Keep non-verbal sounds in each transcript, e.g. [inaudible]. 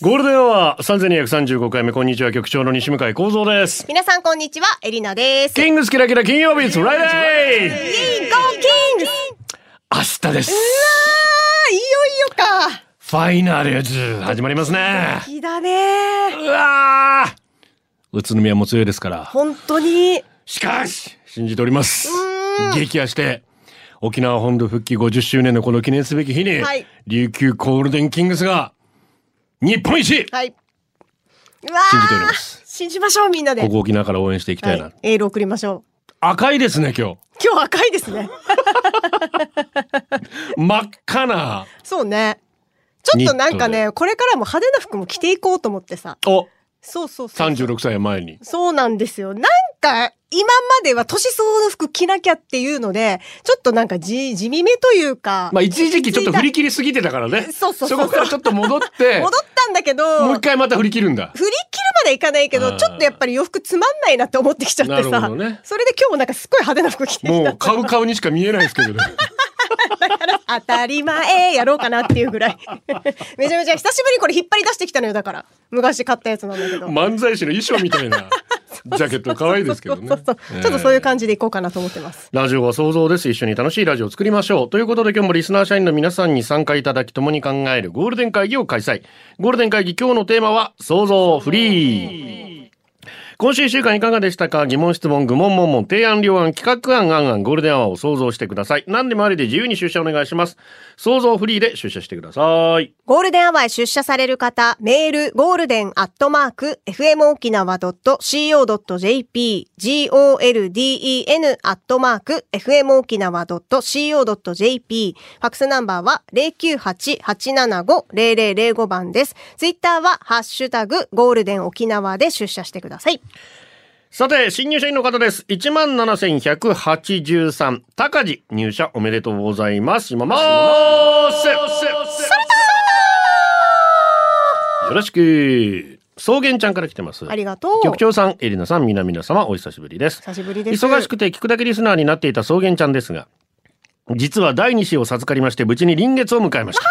ゴールデンは3235回目、こんにちは、局長の西向井幸三です。皆さんこんにちは、エリナです。キングスキラキラ金曜日、イデーイエイゴーキング明日です。いよいよか。ファイナルズ、始まりますね。いいだね。うわー宇都宮も強いですから。本当に。しかし、信じております。激破して、沖縄本土復帰50周年のこの記念すべき日に、はい琉球ゴールデンキングスが、日本一はい。信じております。信じましょう、みんなで。ここ沖縄から応援していきたいな。はい、エール送りましょ赤いですね、今日。う。今日赤いですね。[laughs] 真っ赤な。そうね。ちょっとなんかね、これからも派手な服も着ていこうと思ってさ。お、そうそうそう。36歳前に。そうなんですよ。なんか、今までは年相応の服着なきゃっていうので、ちょっとなんか地、地味めというか。まあ一時期ちょっと振り切りすぎてたからね。そうそうそうそこからちょっと戻って、[laughs] 戻ったんだけど、もう一回また振り切るんだ。振り切るまでいかないけど、ちょっとやっぱり洋服つまんないなって思ってきちゃってなるほさ。どねそれで今日もなんかすっごい派手な服着てきた。もう顔顔にしか見えないですけどね。[laughs] 当たり前やろうかなっていうぐらい。[laughs] めちゃめちゃ久しぶりにこれ引っ張り出してきたのよ、だから。昔買ったやつなんだけど。漫才師の衣装みたいな [laughs] ジャケット可愛いですけどね。ちょっとそういう感じでいこうかなと思ってます。ラジオは想像です。一緒に楽しいラジオを作りましょう。ということで今日もリスナー社員の皆さんに参加いただき共に考えるゴールデン会議を開催。ゴールデン会議今日のテーマは想像フリー。今週一週間いかがでしたか？疑問質問、愚問問問、提案両案、企画案、案案、ゴールデンアワーを想像してください。何でもありで自由に出社お願いします。想像フリーで出社してください。ゴールデンアワーへ出社される方、メール、 golden アットマーク、fmokinawa.co.jp、golden アットマーク、fmokinawa.co.jp、ファクスナンバーは098-875-0005番です。ツイッターは、ハッシュタグ、ゴールデン沖縄で出社してください。さて、新入社員の方です。17,183。高地入社おめでとうございます。今まーす。よろしく。草原ちゃんから来てます。ありがとう。局長さん、エリナさん、皆々様、お久しぶりです。久しぶりです。忙しくて聞くだけリスナーになっていた草原ちゃんですが、実は第2子を授かりまして、無事に臨月を迎えました。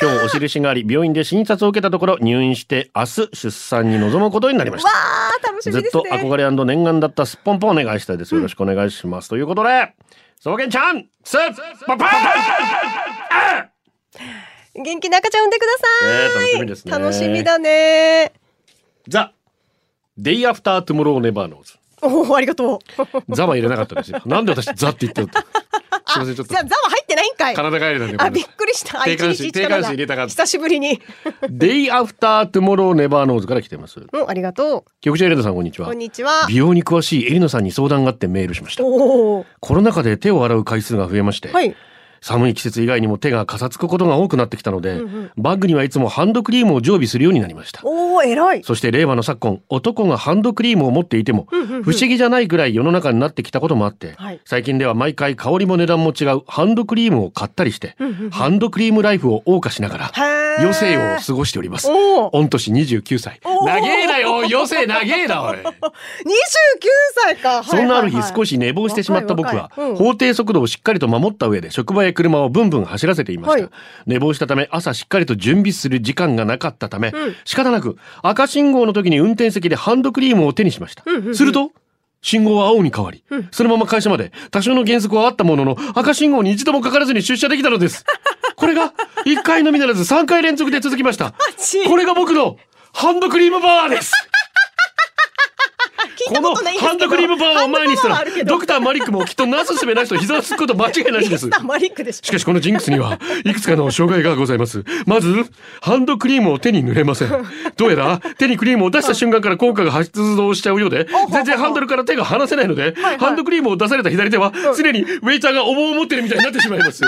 今日お印があり、病院で診察を受けたところ、入院して明日出産に臨むことになりました楽しみずっですね。と憧れ念願だったすっぽんぽんお願いしたいです。よろしくお願いします。ということで、草原ちゃん、すっぽんぽん元気な赤ちゃん産んでください。ねえ楽しみですね楽しみだね。 The day after tomorrow never knows。おお、ありがとう。[laughs] ザは入れなかったですよ。なんで私ザって言ったの？すいません、ちょっとじゃあ、ザは入ってないんかい。タイ帰りなんで。あ、びっくりした。あ定冠詞定冠詞入れたかった久しぶりに。Day after tomorrow never knows から来てます。うん、ありがと局長エレナさん、こんにちは。こんにちは。美容に詳しいエリナさんに相談があってメールしました。おお。コロナ禍で手を洗う回数が増えまして、はい。寒い季節以外にも手がかさつくことが多くなってきたので、バッグにはいつもハンドクリームを常備するようになりました。おお、偉い。そして令和の昨今、男がハンドクリームを持っていても、不思議じゃないくらい世の中になってきたこともあって、はい最近では毎回香りも値段も違うハンドクリームを買ったりして、ハンドクリームライフを謳歌しながら、余生を過ごしております。おお。御年29歳。長えなよ余生長えなおい [laughs] 29歳か。そんなある日少し寝坊してしまった僕は、うん法定速度をしっかりと守った上で職場や車をブンブン走らせていました。はい寝坊したため朝しっかりと準備する時間がなかったため、仕方なく赤信号の時に運転席でハンドクリームを手にしました。すると、信号は青に変わり、そのまま会社まで多少の減速はあったものの赤信号に一度もかからずに出社できたのです。[laughs] これが1回のみならず3回連続で続きました。[laughs] ちこれが僕のハンドクリームバーです。このハンドクリームバーを前にしたらドクターマリックもきっとなすすべなしと膝をつくこと間違いなしです。ミスターマリックでしかしこのジンクスにはいくつかの障害がございます。まずハンドクリームを手に塗れません。どうやら手にクリームを出した瞬間から効果が発動しちゃうようで全然ハンドルから手が離せないのでハンドクリームを出された左手は常にウェイターがお盆を持ってるみたいになってしまいます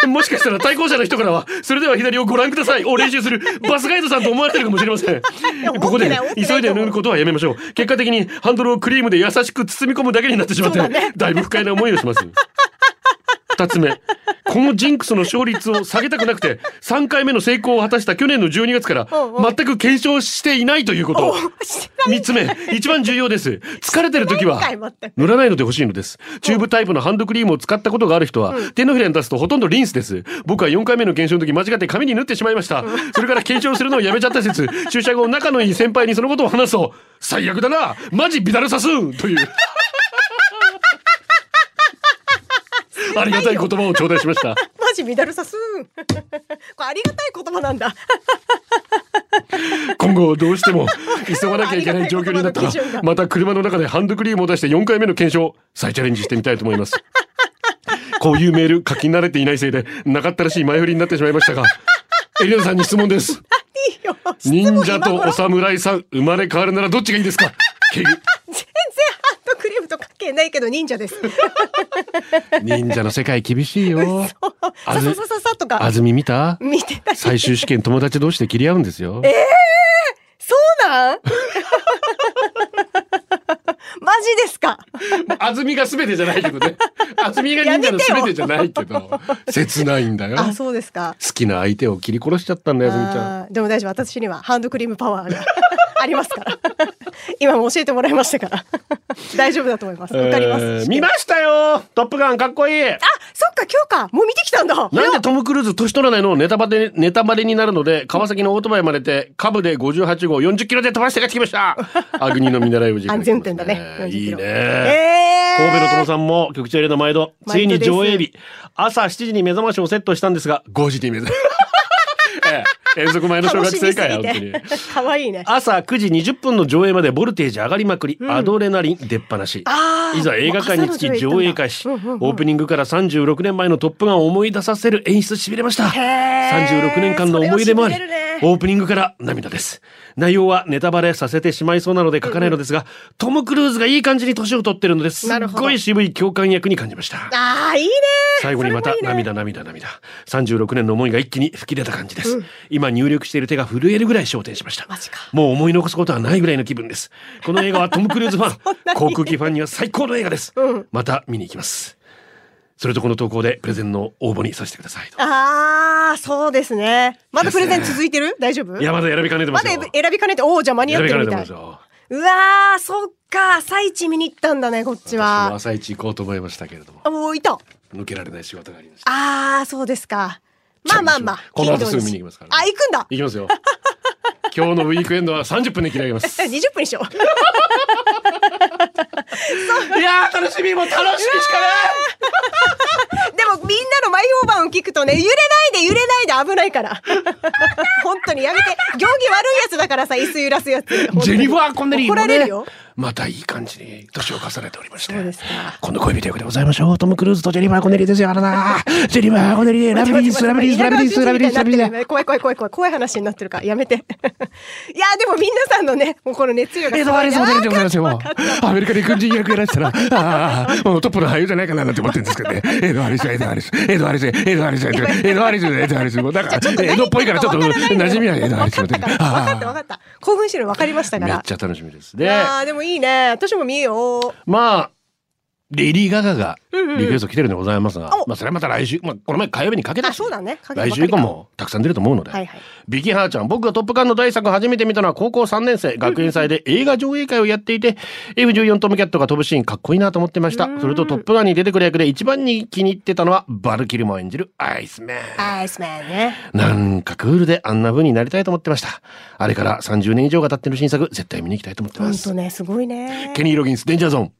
[laughs] もしかしたら対向車の人からは、それでは左をご覧くださいを練習するバスガイドさんと思われてるかもしれません。やここで急いで塗ることはやめましょう。結果的にハンドルをクリームで優しく包み込むだけになってしまって、だいぶ不快な思いをします。二つ目。このジンクスの勝率を下げたくなくて、3回目の成功を果たした去年の12月から全く検証していないということ。三つ目。一番重要です。疲れてる時は塗らないのでほしいのです。チューブタイプのハンドクリームを使ったことがある人は、手のひらに出すとほとんどリンスです。僕は4回目の検証の時間違って紙に塗ってしまいました。それから検証するのをやめちゃった説、注射後仲のいい先輩にそのことを話すと、最悪だなマジビダルさすんという。[laughs] ありがたい言葉を頂戴しました。マジミダルサスーン。[laughs] これありがたい言葉なんだ。[laughs] 今後どうしても急がなきゃいけない状況になったらまた車の中でハンドクリームを出して4回目の検証再チャレンジしてみたいと思います。こういうメール書き慣れていないせいでなかったらしい前振りになってしまいましたがエリナさんに質問です。忍者とお侍さん生まれ変わるならどっちがいいですかケグ全然ハンドクリームと関係ないけど忍者です。忍者の世界厳しいよ。あずさささささとか。安住見た？見てた。最終試験友達同士で切り合うんですよ。そうなん？マジですか？安住が全てじゃないけどね。安住が忍者の全てじゃないけど。切ないんだよ。あそうですか。好きな相手を切り殺しちゃったんだよ、あずみちゃん。あーでも大丈夫。私にはハンドクリームパワーがありますから。[laughs] 今も教えてもらいましたから。[laughs] 大丈夫だと思います。わかります、えー見ましたよ。トップガンかっこいい。あそっか今日か。もう見てきたんだ。なんでトム・クルーズ年取らないの？ネタバレ、ネタバレになるので、川崎のオートバイまでて、カブで58号40キロで飛ばして帰ってきました。[laughs] アグニの見習いを安全運転だね。40いいね。えー、神戸の友さんも局長入れの毎度、ついに上映日、朝7時に目覚ましをセットしたんですが、5時に目覚ええ、遠足前の小学生かよ、本当に。[laughs] 可愛いね。朝9時20分の上映までボルテージ上がりまくり、アドレナリン出っ放し。いざ映画館に着き上映開始、オープニングから36年前の「トップガン」を思い出させる演出しびれました。ー。36年間の思い出もあり、オープニングから涙です。内容はネタバレさせてしまいそうなので書かないのですが、トム・クルーズがいい感じに年を取ってるのです。っなるほど。ごい渋い共感役に感じました。あーいいね。最後にまたね。涙涙涙36年の思いが一気に吹き出た感じです、今入力している手が震えるぐらい焦点しました。マジか。もう思い残すことはないぐらいの気分です。この映画はトム・クルーズファン航空機ファンには最高の映画です、また見に行きます。それとこの投稿でプレゼンの応募にさせてくださいと。ああそうですね。まだプレゼン続いてる？大丈夫？いやまだ選びかねてまますだよ選びかねておおじゃあ間に合ってるみたい。うわーそっか。朝一見に行ったんだねこっちは。朝一行こうと思いましたけれども。あもういた。抜けられない仕事がありました。ああそうですかまあまあまあ。この後すぐ見に行きますからね。あ行くんだ。行きますよ。[laughs] 今日のウィークエンドは30分で切り上げます。[laughs] 20分にしよう。[laughs] いやー楽しみ。もう楽しみしかない。でもみんなの前評判を聞くとね揺れないで揺れないで危ないから。本当にやめて。行儀悪いやつだからさ椅子揺らすやつ。ジェニファー・コンネリー怒もね。られるよまたいい感じに年を重ねておりまして今度恋人役でございましょう。トム・クルーズとジェニファー・コンネリーですよあらなジェニファー・コンネリー [laughs] ラブリースラブリースラブリースラブリースラブリース怖い怖い怖い怖い怖い話になってるからやめて。[laughs] いやでも皆さんのねもうこの熱量がエドワーレスモデルでございますよ。アメリカで軍人役やらせたら、ああ、もうトップの俳優じゃないかななんて思ってるんですけどね。エドワーレス、エドワーレス、エドワーレス、エドワーレス、エドワーレス、エドワーレス、エドワーレス、もうなんか、江戸っぽいからちょっと馴染みないエドワーレス分かったから分かった。興奮してるの分かりましたから。めっちゃ楽しみです。いで、やーでもいいいね。私も見よう。まあ、レディー・ガガがリクエスト来てるんでございますが、おまあそれはまた来週、まあこの前火曜日にかけたし、あそうだね来週以降もたくさん出ると思うので、はいはいビキハーちゃん、僕がトップガンの大作初めて見たのは高校3年生、学園祭で映画上映会をやっていて、F14 トムキャットが飛ぶシーンかっこいいなと思ってました。それとトップガンに出てくる役で一番に気に入ってたのは、バルキルモ演じるアイスメン。アイスマンねなんかクールであんな風になりたいと思ってました。あれから30年以上が経ってる新作、絶対見に行きたいと思ってますほんと。ねすごいねケニー・ロギンス、デンジャーゾーン。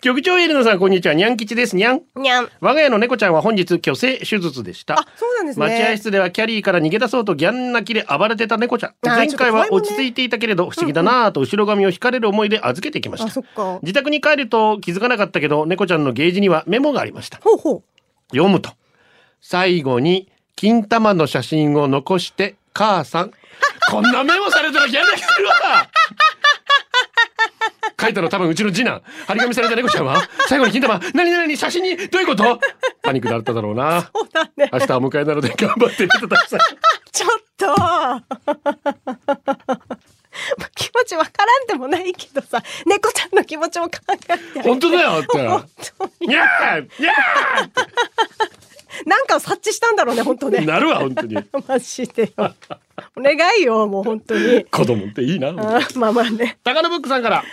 局長エレナさん、こんにちは。にゃん吉です。にゃん。にゃん我が家の猫ちゃんは本日、虚勢手術でした。あそうなんですね待合室ではキャリーから逃げ出そうとギャン泣きで暴れてた猫ちゃん。前回は落ち着いていたけれど、不思議だなぁと後ろ髪を引かれる思いで預けてきましあそた。っか自宅に帰ると気づかなかったけど、猫ちゃんのゲージにはメモがありました。ほうほ読むと。最後に、金玉の写真を残して、母さん。こんなメモされたらギャン泣きするわ書いたの多分うちの次男。張り紙された猫ちゃんは最後に金玉、何々写真に、どういうこと？パニックだっただろうな。そうだね。明日はお迎えなので頑張ってください。ちょっと [laughs] 気持ちわからんでもないけどさ、猫ちゃんの気持ちも考えて。本当だよって。本当に。にゃーにゃなんかを察知したんだろうね、本当ね。ーなるわ、本当に。マジでよ。お願いよ、もう本当に。子供っていいな。まあまあね。高野ブックさんから、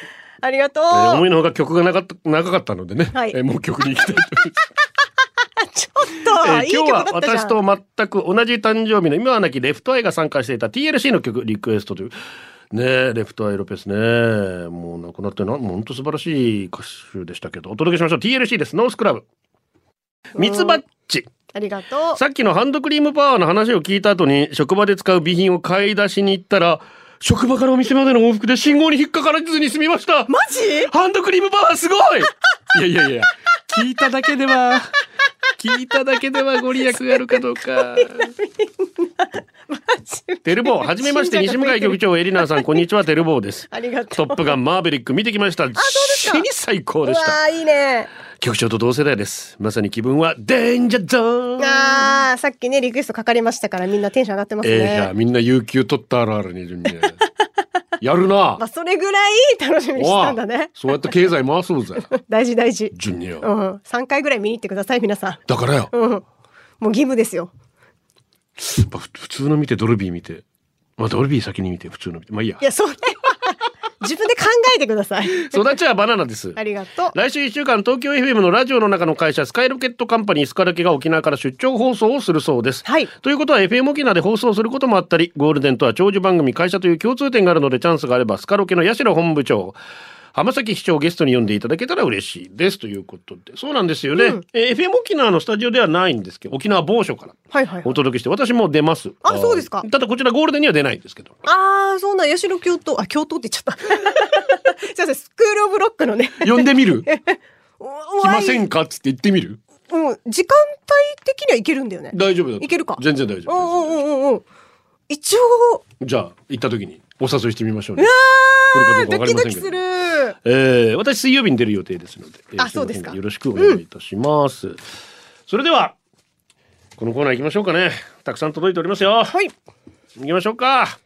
ありがとう。えー思いのほか曲がなかった長かったのでね、はいえーもう曲に行きたいと思います。[laughs] ちょっと、えー今日は。私と全く同じ誕生日の今はなきレフトアイが参加していた TLC の曲リクエストという。ねえ、レフトアイロペスね。もう亡くなってな、もう本当素晴らしい歌手でしたけど、お届けしましょう。TLC です。ノースクラブ。ミツバッチ。ありがとう。さっきのハンドクリームパワーの話を聞いた後に職場で使う備品を買い出しに行ったら、職場からお店までの往復で信号に引っかからずに済みました。マジ？ハンドクリームパワーすごい [laughs] いやいやいや、聞いただけでは、聞いただけではご利益があるかどうか。テルボー、はじめまして、西向井局長、エリナーさん、こんにちは、テルボーです。ありがとう。トップガンマーベリック見てきました。死に最高うでした。わーいいね。局長と同世代です。まさに気分はデンジャーゾーン。あー、さっきね、リクエストかかりましたから、みんなテンション上がってますええいやね。みんな有給取ったあるあるに順に。[laughs] やるなまあ、。それぐらい楽しみにしたんだね。そうやって経済回そうぜ。[laughs] 大事大事。順によ。うん。3回ぐらい見に行ってください、皆さだからよ。ん。うん。もう義務ですよ。普通の見てドルビー見て。まあドルビー先に見て普通の見て。まあいいやい。や、それは自分で考えてください。育ちはバナナです。ありがとう。来週1週間東京 FM のラジオの中の会社スカイロケットカンパニースカラケが沖縄から出張放送をするそうです。はいということは FM 沖縄で放送することもあったりゴールデンとは長寿番組会社という共通点があるのでチャンスがあればスカロケの社本部長浜崎市長をゲストに呼んでいただけたら嬉しいですということで。そうなんですよね、うん。えー FM 沖縄のスタジオではないんですけど沖縄某所から。はいはいはい。お届けして私も出ます。あそうですか。ただこちらゴールデンには出ないんですけど。ああ、そうなん、八代京都、あ、京都って言っちゃった。[laughs] すいません、スクールオブロックのね。呼んでみる？お [laughs] 来ませおんかっつって言ってみる？うん、時間帯的にはいけるんだよね。大丈夫だといけるか。全然大丈夫うんうんうんうんうん。一応、じゃあ行った時にお誘いしてみましょううねこれかどうかわかりませんけど。ドキドキ。えー、私水曜日に出る予定ですので、えーあそうですか。よろしくお願いいたします、それではこのコーナー行きましょうかね。たくさん届いておりますよ。はい。行きましょうか。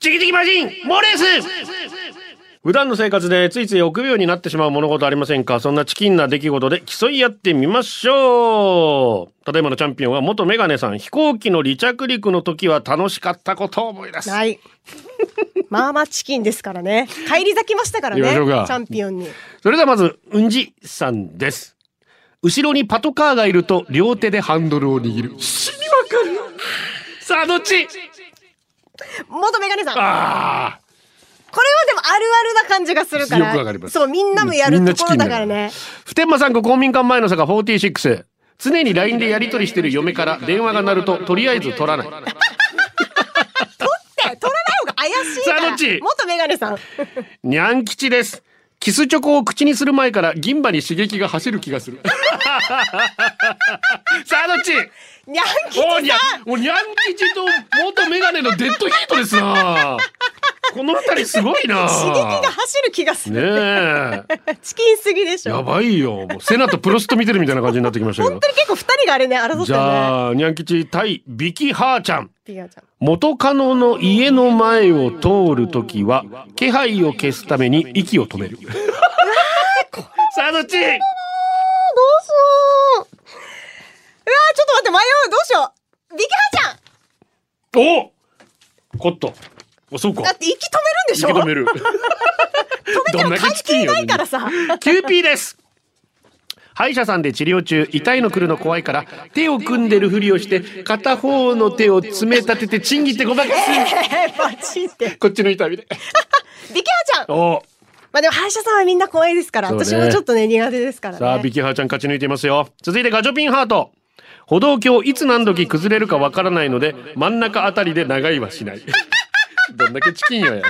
チキチキマジンモーレース普段の生活でついつい臆病になってしまう物事ありませんかそんなチキンな出来事で競い合ってみましょうただいまのチャンピオンは元メガネさん飛行機の離着陸の時は楽しかったことを思い出すはい。まあまあチキンですからね。帰り咲きましたからね。チャンピオンに。それではまず、うんじさんです。後ろにパトカーがいると両手でハンドルを握る。死にわかる。さあ、どっち？元メガネさん。これはああ。でもあるあるな感じがするから。よくわかりますそう、みんなもやるところだからね。普天間さんご公民館前の坂46。常に LINE でやり取りしてる嫁から電話が鳴るととりあえず取らない。取って、取らない方が怪しい。さあどっち？元メガネさん。にゃん吉です。キスチョコを口にする前から銀歯に刺激が走る気がする。[laughs] さあ、どっち？にゃんきちおにゃさん。もうにゃん吉と元メガネのデッドヒートですな。この二人すごいな。[laughs] 刺激が走る気がする。ねえ。[laughs] チキンすぎでしょ。やばいよ。もうセナとプロスト見てるみたいな感じになってきましたけど本当。に結構二人があれね、争ってね。ゃあ、にゃん吉対ビキハーちゃん。ピガちゃん。元カノの家の前を通るときは、気配を消すために息を止める。さあ、どっち？どうしよう。うわーちょっと待って、迷う。どうしよう。ビキハちゃんおコット。お、そうか。だって息止めるんでしょ？息止める。どんだけチキンよ。ないからさ。キューピーです。歯医者さんで治療中、痛いの来るの怖いから、手を組んでるふりをして、片方の手を爪立てて、ちんぎってごまかす。えー、マジで。こっちの痛みで。ビキハちゃんおまあでも歯医者さんはみんな怖いですから、ね私もちょっとね、苦手ですからね。さあ、ビキハーちゃん勝ち抜いていますよ。続いてガチョピンハート。歩道橋いつ何時崩れるかわからないので、真ん中あたりで長いはしない。どんだけチキンよや。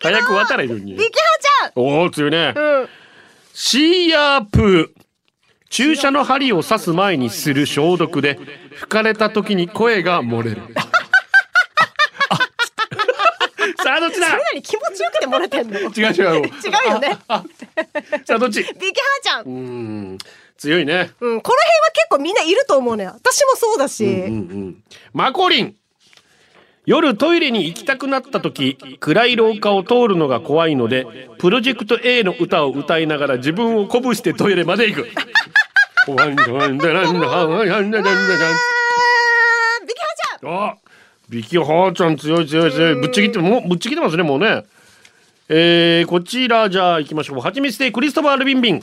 早く渡れるにビ。キハちおお、強いね。ゃんうん。シーヤープー。注射の針を刺す前にする消毒で、吹かれた時に声が漏れる。[laughs] ささあどっちだ？それなり気持ちよくてもらってんの違う違う違う。よねさあどっち？ビキハーちゃん、ううん、ん。強いね。この辺は結構みんないると思うのよ私もそうだし、うんうん。マコリン。夜トイレに行きたくなった時暗い廊下を通るのが怖いのでプロジェクト A の歌を歌いながら自分を鼓舞してトイレまで行く。ワンダワンダランダワンダランダランビキハーちゃんあ、ビキハーちゃん強い強い強い。ぶっちぎってもうぶっちぎってますねもうね。えー、こちらじゃあ行きましょう。はちみつでクリストファー・ルビンビン。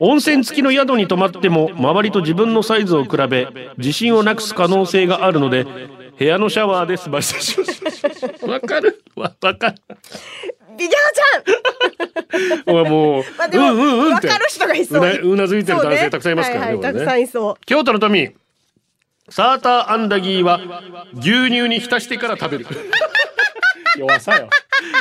温泉付きの宿に泊まっても周りと自分のサイズを比べ自信をなくす可能性があるので部屋のシャワーで済ましてしまう。わかる。わわかる。ビキハーちゃん。お前もう、まあうんうんうんって。分かる人がいそう。なうなずいてる男性たくさんいますからね。はいはい、ねたくさんいそう。京都の富。サーターアンダギーは牛乳に浸してから食べる。弱さよ。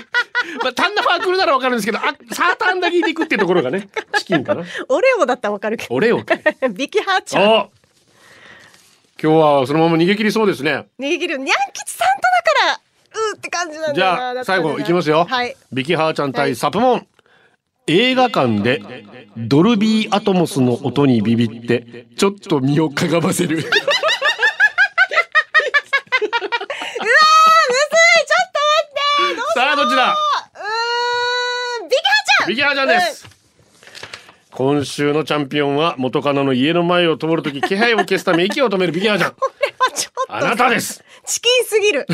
[laughs] まあタンナファー来るならわかるんですけどあサーターアンダギーで行くっていうところがねチキンかな。[laughs] オレオだったらわかるけど。オレオか。[laughs] ビキハーちゃん。あ今日はそのまま逃げ切りそうですね。握るニャン吉さんとだからうーって感じなんだじゃあ最後いきますよ、はい。ビキハーちゃん対はいサプモン。映画館でドルビーアトモスの音にビビってちょっと身をかがませる。[laughs] うわーむずい。ちょっと待ってさあどっちだ？うーんビキハーちゃん。ビキハーちゃんです、今週のチャンピオンは元カノの家の前を通るとき気配を消すため息を止めるビキハーちゃん。[laughs] これはちょっとあなたです。チキンすぎる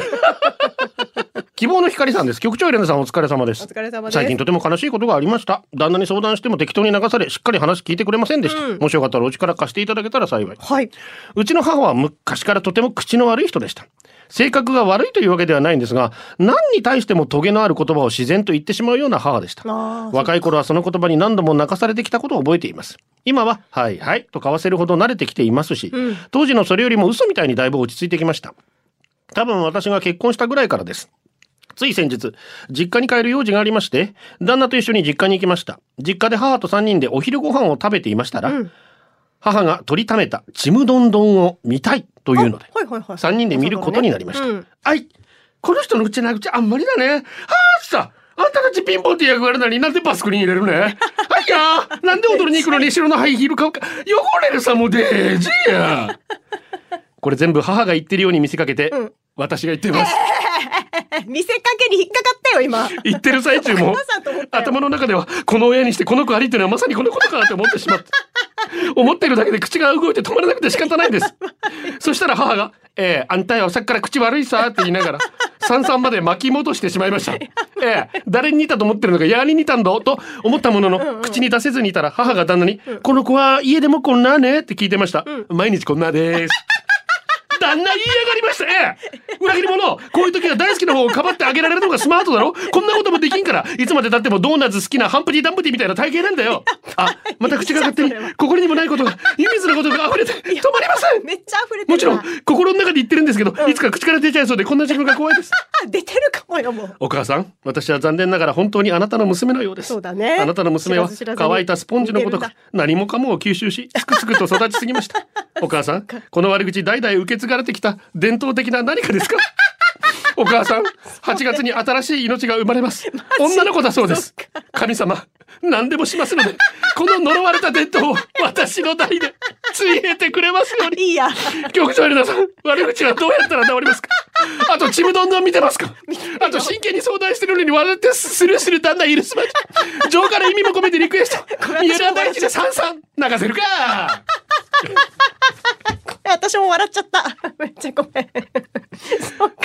希望の光さんです局長エレナさんお疲れ様ですお疲れ様です最近とても悲しいことがありました旦那に相談しても適当に流されしっかり話聞いてくれませんでした、もしよかったらお力貸していただけたら幸いはいうちの母は昔からとても口の悪い人でした。性格が悪いというわけではないんですが、何に対してもトゲのある言葉を自然と言ってしまうような母でした。若い頃はその言葉に何度も泣かされてきたことを覚えています。今は、はいはいと交わせるほど慣れてきていますし、当時のそれよりも嘘みたいにだいぶ落ち着いてきました。多分私が結婚したぐらいからです。つい先日、実家に帰る用事がありまして、旦那と一緒に実家に行きました。実家で母と3人でお昼ご飯を食べていましたら、母が取りためたちむどんどんを見たいというので、はいはいはい3人で見ることになりました。うんはい、この人の口な口あんまりだね。はあさ、あんたたちピンポンって役割なのになんでバスクに入れるね。[laughs] はいやー、なんで踊りに行くのに白のハイヒール買うか。汚れるさもでーじや。これ全部母が言ってるように見せかけて、ん私が言ってます。[laughs] 見せかけに引っかかったよ今。言ってる最中も。[laughs] 頭の中ではこの親にしてこの子ありっていうのはまさにこのことかって思ってしまった。[laughs] 思ってるだけで口が動いて止まらなくて仕方ないんです。そしたら母が「ええあんたよさっきから口悪いさ」って言いながら三々まで巻き戻してしまいました。ええ誰に似たと思ってるのかやに似たんだと思ったものの口に出せずにいたら母が旦那に「この子は家でもこんなね」って聞いてました、毎日こんなです旦那言いやがりましたええ裏切り者こういう時は大好きな方をかばってあげられるのがスマートだろ。こんなこともできんからいつまで経ってもドーナツ好きなハンプティ・ダンプティみたいな体型なんだよ。あまた口が勝手に心にもないことが湯水のことが溢れて止まりません。めっちゃ溢れてるもちろん心の中で言ってるんですけど、いつか口から出ちゃいそうでこんな自分が怖いです。あ [laughs] 出てるかもよもう。お母さん私は残念ながら本当にあなたの娘のようです。そうだね。あなたの娘は乾いたスポンジのごとく何もかもを吸収しすくすくと育ちすぎました。[laughs] お母さんこの悪口代々受け継がれてきた伝統的な何かですか？[laughs] お母さん8月に新しい命が生まれます。女の子だそうです。神様何でもしますのでこの呪われた伝統を私の代でついえてくれますように。いいや。局長エレナさん悪口はどうやったら治りますか？[laughs] あとちむどんどん見てますか？あと真剣に相談してるのに笑ってスルスルだんだん許すまじ情から意味も込めてリクエスト。三浦大知で三三流せるか？[laughs] 私も笑っちゃった。[laughs] めっちゃごめん。そっか。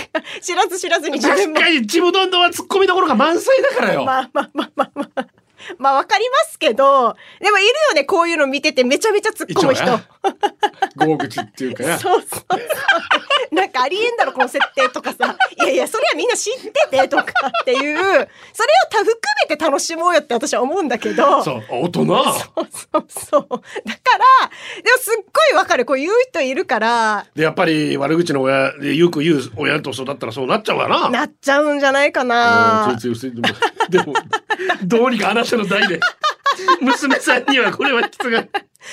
知らず知らずに自分も。確かにちむどんどんは突っ込みどころが満載だからよ、まあまあまあまあまあ。[laughs] まあわかりますけど、でもいるよね、こういうの見ててめちゃめちゃ突っ込む人。一応ね豪口っていうかやそうそうそう。なんかありえんだろ、この設定とかさ。いやいや、な知っててとかっていう、それをた含めて楽しもうよって私は思うんだけど。そう大人そうそうそう。だから、でもすっごいわかる。こう言う人いるから、でやっぱり悪口の親でよく言う親と育ったらそうなっちゃうわななっちゃうんじゃないかうんな。ついつい薄いでもでもどうにかあなたの代で娘さんにはこれはきつが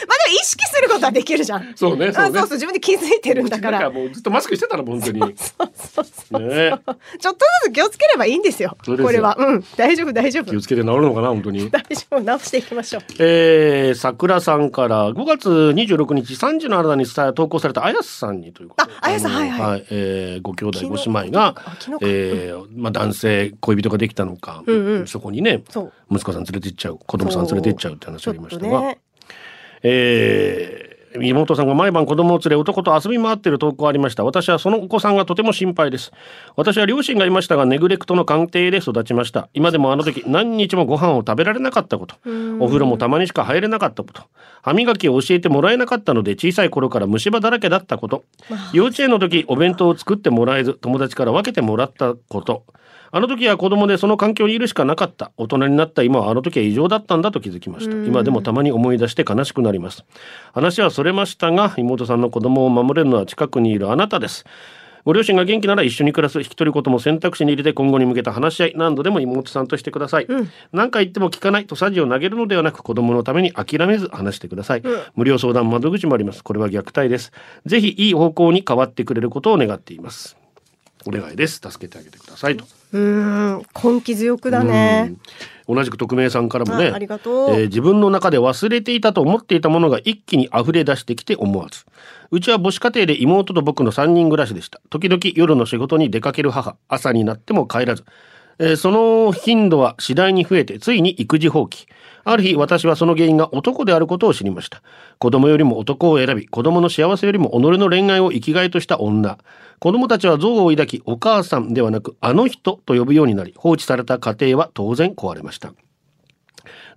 まあでも意識することはできるじゃん。そうねそうねあそうそう、自分で気づいてるんだか。だかららもうずっとマスクしてたら本当に。ねそうそうそう。えちょっとずつ気をつければいいんですよ。すよこれは。うん。大丈夫、大丈夫気を。つけて治るのかな本当に。大丈夫。直していきましょう。えー、桜さんから5月26日3時の新たに伝え投稿されたあやすさんにということでああやすさんはいはいえーご兄弟ご姉妹がえーまあ、男性恋人ができたのか、うんうんそこにね息子さん連れて行っちゃう子供さん連れて行っちゃうって話ありましたが、ちょっとね。えー妹さんが毎晩子供を連れ男と遊び回っている投稿ありました。私はそのお子さんがとても心配です。私は両親がいましたがネグレクトの鑑定で育ちました。今でもあの時何日もご飯を食べられなかったこと。お風呂もたまにしか入れなかったこと。歯磨きを教えてもらえなかったので小さい頃から虫歯だらけだったこと。幼稚園の時お弁当を作ってもらえず友達から分けてもらったことあの時は子供でその環境にいるしかなかった。大人になった。今はあの時は異常だったんだと気づきました。今でもたまに思い出して悲しくなります。話はそれましたが妹さんの子供を守れるのは近くにいるあなたです。ご両親が元気なら一緒に暮らす引き取ることも選択肢に入れて今後に向けた話し合い何度でも妹さんとしてください、何回言っても聞かないとサジを投げるのではなく子供のために諦めず話してください、無料相談窓口もあります。これは虐待です。ぜひいい方向に変わってくれることを願っています。お願いです。助けてあげてくださいと。うーん。根気強くだね。うん。同じく匿名さんからもねえー自分の中で忘れていたと思っていたものが一気に溢れ出してきて思わず。うちは母子家庭で妹と僕の3人暮らしでした。時々夜の仕事に出かける母。朝になっても帰らずえーその頻度は次第に増えてついに育児放棄。ある日私はその原因が男であることを知りました。子供よりも男を選び子供の幸せよりも己の恋愛を生きがいとした女。子供たちは憎悪を抱きお母さんではなくあの人と呼ぶようになり放置された家庭は当然壊れました。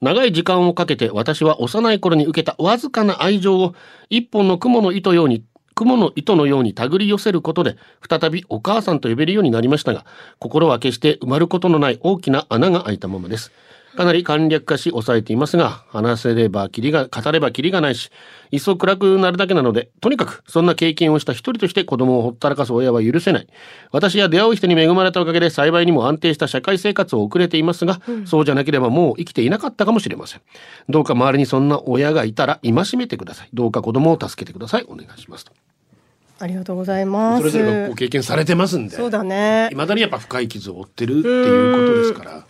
長い時間をかけて私は幼い頃に受けたわずかな愛情を一本の雲の糸ように雲の糸のように手繰り寄せることで再びお母さんと呼べるようになりましたが心は決して埋まることのない大きな穴が開いたままです。かなり簡略化し抑えていますが話せればキリが語ればキリがないし一層暗くなるだけなのでとにかくそんな経験をした一人として子供をほったらかす親は許せない。私や出会う人に恵まれたおかげで幸いにも安定した社会生活を送れていますが、そうじゃなければもう生きていなかったかもしれません。どうか周りにそんな親がいたら戒めてください。どうか子供を助けてください。お願いしますとありがとうございます。それぞれがご経験されてますんでそうだね。未だにやっぱ深い傷を負ってるっていうことですから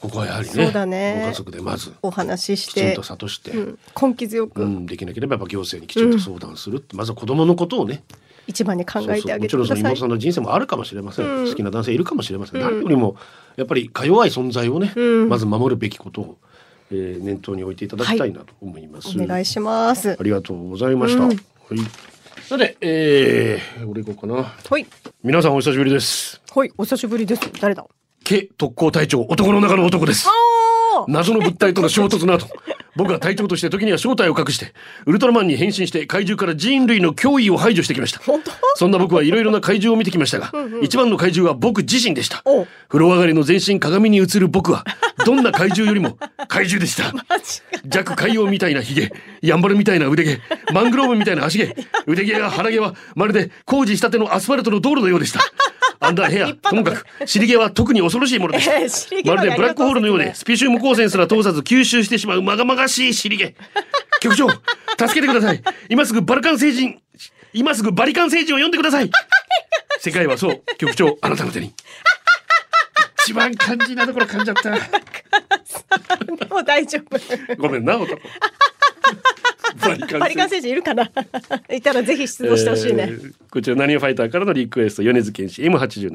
ここはやはりねそうだね。ご家族でまずお話ししてきちんと、諭して、うん、根気強く、うん、できなければやっぱ行政にきちんと相談するって、まずは子供のことをね一番に考えてあげてもちろん妹さんの人生もあるかもしれません、うん。好きな男性いるかもしれません、何よりもやっぱりか弱い存在をね、うん。まず守るべきことを、えー念頭に置いていただきたいなと思います、お願いします。ありがとうございました、うん。はいさてえー、俺行こうかな。ほい。皆さんお久しぶりです。ほいお久しぶりです。誰だ？K 特攻隊長男の中の男です。あ謎の物体との衝突の後 [laughs] 僕は隊長として時には正体を隠してウルトラマンに変身して怪獣から人類の脅威を排除してきました。本当？そんな僕はいろいろな怪獣を見てきましたが一番の怪獣は僕自身でした。お風呂上がりの全身鏡に映る僕は [laughs] どんな怪獣よりも怪獣でした。弱海洋みたいなヒゲヤンバルみたいな腕毛 [laughs] マングローブみたいな足毛腕毛や腹毛はまるで工事したてのアスファルトの道路のようでしたアンダーヘアともかく尻毛は特に恐ろしいものでした。[laughs] えー尻毛まるでブラックホールのようでスピシウム光線すら通さず吸収してしまうまがまがしい尻毛。[laughs] 局長助けてください。今すぐバルカン星人今すぐバリカン星人を呼んでください。世界はそう局長あなたの手に。一番肝心なところ噛んじゃった。[laughs] もう大丈夫。ごめんな男バリカン選手いるかな？[laughs] いたらぜひ出動してほしいね、えーこちら何ファイターからのリクエスト米津玄師 M87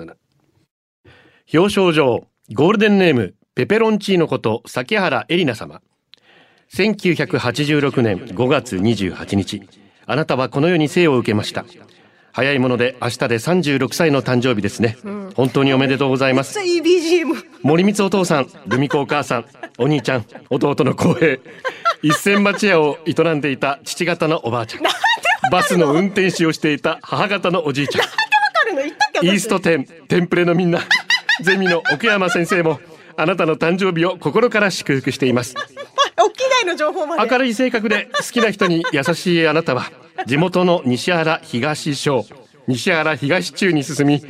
表彰状ゴールデンネームペペロンチーノこと崎原エリナ様。1986年5月28日。あなたはこの世に生を受けました早いもので明日で36歳の誕生日ですね、本当におめでとうございます。いい BGM 森光お父さん、ルミ子お母さん、お兄ちゃん、弟の浩平、一銭町屋を営んでいた父方のおばあちゃん、バスの運転手をしていた母方のおじいちゃん、イースト店、テンプレのみんな、ゼミの奥山先生も、あなたの誕生日を心から祝福しています。明るい性格で好きな人に優しいあなたは、地元の西原東小、西原東中に進み、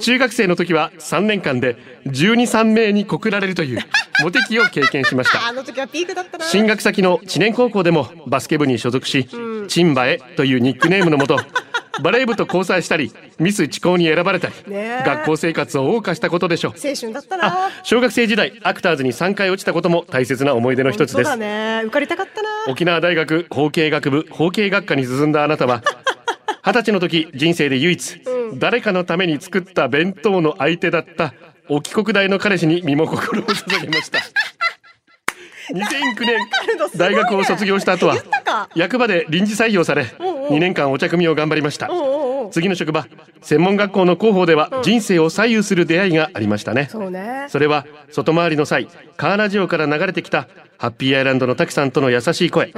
中学生の時は3年間で12、3名に告られるというモテ期を経験しました。進学先の知念高校でもバスケ部に所属し、チンバエというニックネームのもと、バレー部と交際したり、ミス地高に選ばれたり、学校生活を謳歌したことでしょう。青春だったなあ。小学生時代アクターズに3回落ちたことも大切な思い出の一つですね。受かりたかったな。沖縄大学法経学部法経学科に進んだあなたは二十歳の時人生で唯一、誰かのために作った弁当の相手だった沖国大の彼氏に身も心を捧げました [laughs] 2009年大学を卒業した後は役場で臨時採用され2年間お茶組みを頑張りました。次の職場専門学校の広報では人生を左右する出会いがありましたね。それは外回りの際カーラジオから流れてきたハッピーアイランドの滝さんとの優しい声。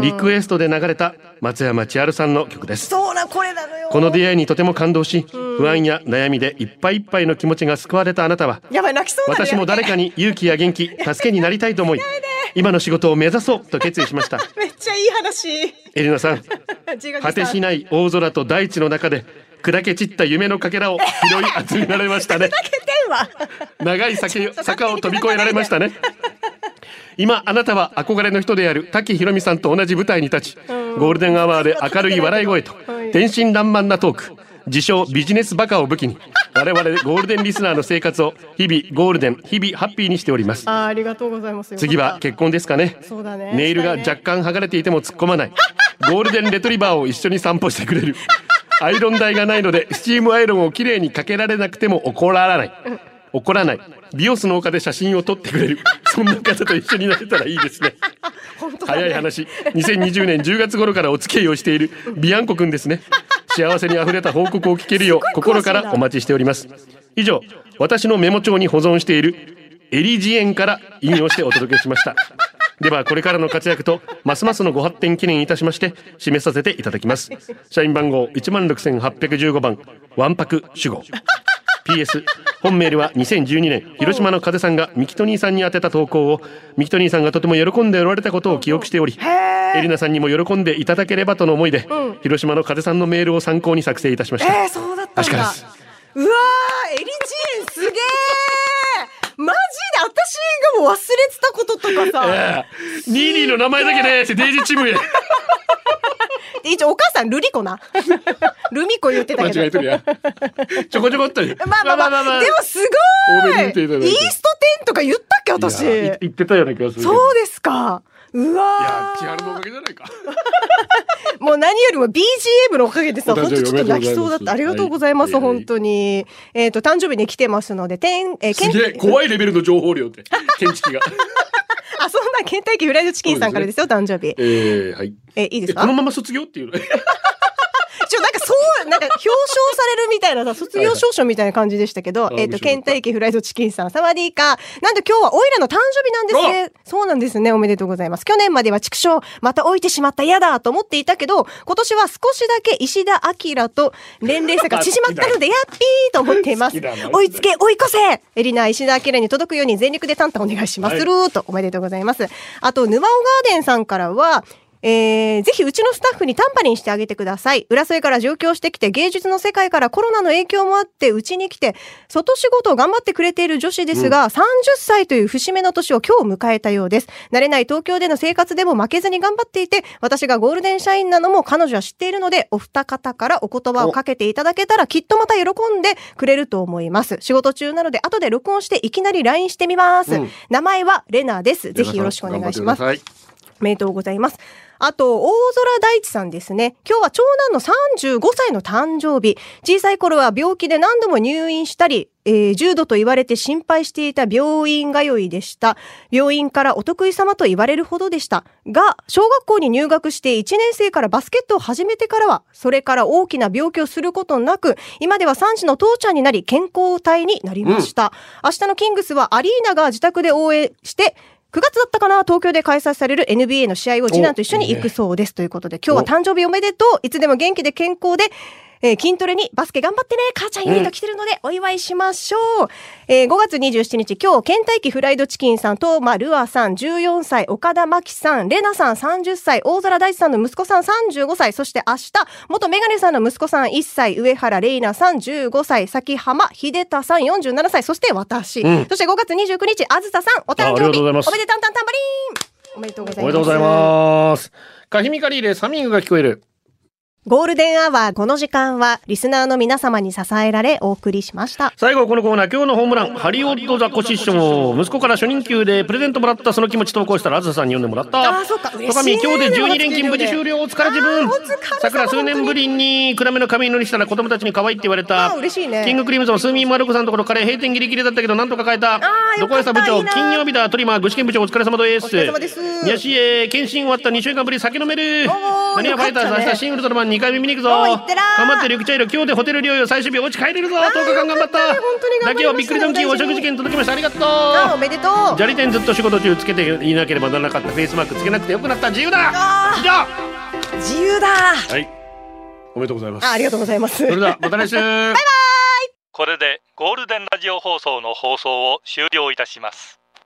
リクエストで流れた松山千春さんの曲です。そうな、これなのよ。この出会いにとても感動し不安や悩みでいっぱいいっぱいの気持ちが救われたあなたはやばい、泣きそう私も誰かに勇気や元気 [laughs] 助けになりたいと思い今の仕事を目指そうと決意しました。[laughs] めっちゃいい話。エリナさん果てしない大空と大地の中で砕け散った夢のかけらを拾い集められましたね。長い先坂を飛び越えられましたね。今あなたは憧れの人である滝ひろみさんと同じ舞台に立ちゴールデンアワーで明るい笑い声とはい。天真爛漫なトーク。自称ビジネスバカを武器に我々ゴールデンリスナーの生活を日々ゴールデン日々ハッピーにしております。あーありがとうございます。次は結婚ですかね。そうだね。ネイルが若干剥がれていても突っ込まない。ゴールデンレトリバーを一緒に散歩してくれる。[laughs] アイロン台がないのでスチームアイロンをきれいにかけられなくても怒らない。怒らない。美容室の丘で写真を撮ってくれる。そんな方と一緒になれたらいいですね。[laughs] 早い話。2020年10月頃からお付き合いをしているビアンコくんですね幸せにあふれた報告を聞けるよう心からお待ちしております。以上私のメモ帳に保存しているエリジエンから引用してお届けしました。[laughs] ではこれからの活躍とますますのご発展記念いたしまして締めさせていただきます。社員番号16,815番わんぱく主語 PS 本メールは2012年広島の風さんがミキトニーさんに宛てた投稿をミキトニーさんがとても喜んでおられたことを記憶しておりエリナさんにも喜んでいただければとの思いで、広島の風さんのメールを参考に作成いたしました、えー、そうだったんだ。うわー、エリジエンすげーマジで私がもう忘れてたこととかさ。ニーニーの名前だけでってデイジーチームへで一応お母さんルリコな。[laughs] ルミコ言ってた間けど。違えとるやんちょこちょこっとに [laughs] まあまあまあ、でもすごいイースト10とか言ったっけ私。言ってたような気がするそうですか。ういやわ千春のおかげじゃないか。ー [laughs] もう何よりも BGM のおかげでさ、本当ちょっと泣きそうだった。ありがとうございますすざい。ま、本当に。えっと、誕生日に来てますので、天、えー、すげえ怖いレベルの情報量って検知器が。あ、そんな、ケンタッキーフライドチキンさんからですよ、誕生日。えー、はい。え、いいですか？えこのまま卒業っていうの？[laughs] ちょ、なんかそう、なんか表彰されるみたいなさ、卒業証書みたいな感じでしたけど、はいはいえっ、と、あ面白かったケンタッキーフライドチキンさん、サワディーカー。なんと今日はオイラの誕生日なんですね。そうなんですね。おめでとうございます。去年までは畜生、また置いてしまった嫌だと思っていたけど、今年は少しだけ石田明と年齢差が縮まったので、やっぴーと思っています。追いつけ、追い越せエリナ、石田明に届くように全力でタンタンお願いします。はいるーと、おめでとうございます。あと、沼尾ガーデンさんからは、えー、ぜひうちのスタッフにタンパリンしてあげてください。浦添から上京してきて芸術の世界からコロナの影響もあってうちに来て外仕事を頑張ってくれている女子ですが、30歳という節目の年を今日迎えたようです。慣れない東京での生活でも負けずに頑張っていて私がゴールデン社員なのも彼女は知っているのでお二方からお言葉をかけていただけたらきっとまた喜んでくれると思います。仕事中なので後で録音していきなり LINE してみます。うん名前はレナです。ぜひよろしくお願いします。おめでとうございます。あと、大空大地さんですね。今日は長男の35歳の誕生日。小さい頃は病気で何度も入院したり、えー重度と言われて心配していた病院通いでした。病院からお得意様と言われるほどでした。が、小学校に入学して1年生からバスケットを始めてからは、それから大きな病気をすることなく、今では3児の父ちゃんになり、健康体になりました。明日のキングスはアリーナが自宅で応援して、9月だったかな東京で開催される NBA の試合を次男と一緒に行くそうです。ということで、今日は誕生日おめでとう。いつでも元気で健康で、えー筋トレにバスケ頑張ってね、母ちゃんユニット来てるのでお祝いしましょう。えー5月27日、今日、ケンタッキーフライドチキンさん、トーマルアさん、14歳、岡田真希さん、レナさん30歳、大空大地さんの息子さん35歳、そして明日、元メガネさんの息子さん1歳、上原玲奈さん15歳、崎浜秀太さん47歳、そして私。んそして5月29日、あずささん、お誕生日、おめでたんたんたんばりーんおめでとうございます。おめでとうございます。カヒミカリーでハミングが聞こえる。ゴールデンアワー、この時間は、リスナーの皆様に支えられ、お送りしました。最後はこのコーナー、今日のホームラン、ハリウッドザコシション。息子から初任給でプレゼントもらったその気持ち投稿したら、あずささんに読んでもらった。あーそっか嬉しい今日で12連勤無事終了。お疲れ自分あーお疲れ様。さくら、数年ぶりに暗めの髪色にしたら子供たちに可愛いって言われた。嬉しいねキングクリームズのスーミンマルコさんのところ、カレー閉店ギリギリだったけど、なんとか買えた。どこやさ部長、金曜日だ、トリマー、具志堅部長、お疲れ様です。お疲れ様です宮市へ、検診終わった2週間ぶり、酒飲める。おー何がファイターズ、明日、新ウルトラマン2回目見に行くぞ。頑張って、リュクチャイル、今日でホテル療養最終日、お家帰れるぞ。10日間頑張った。だけはびっくりドンキーお食事券届きました。ありがとう。おめでとう。砂利店ずっと仕事中つけていなければならなかったフェイスマスクつけなくてよくなった自由だ以上自由だはいおめでとうございますあありがとうございます。それではまた来週 [laughs] これでゴールデンラジオ放送の放送を終了いたします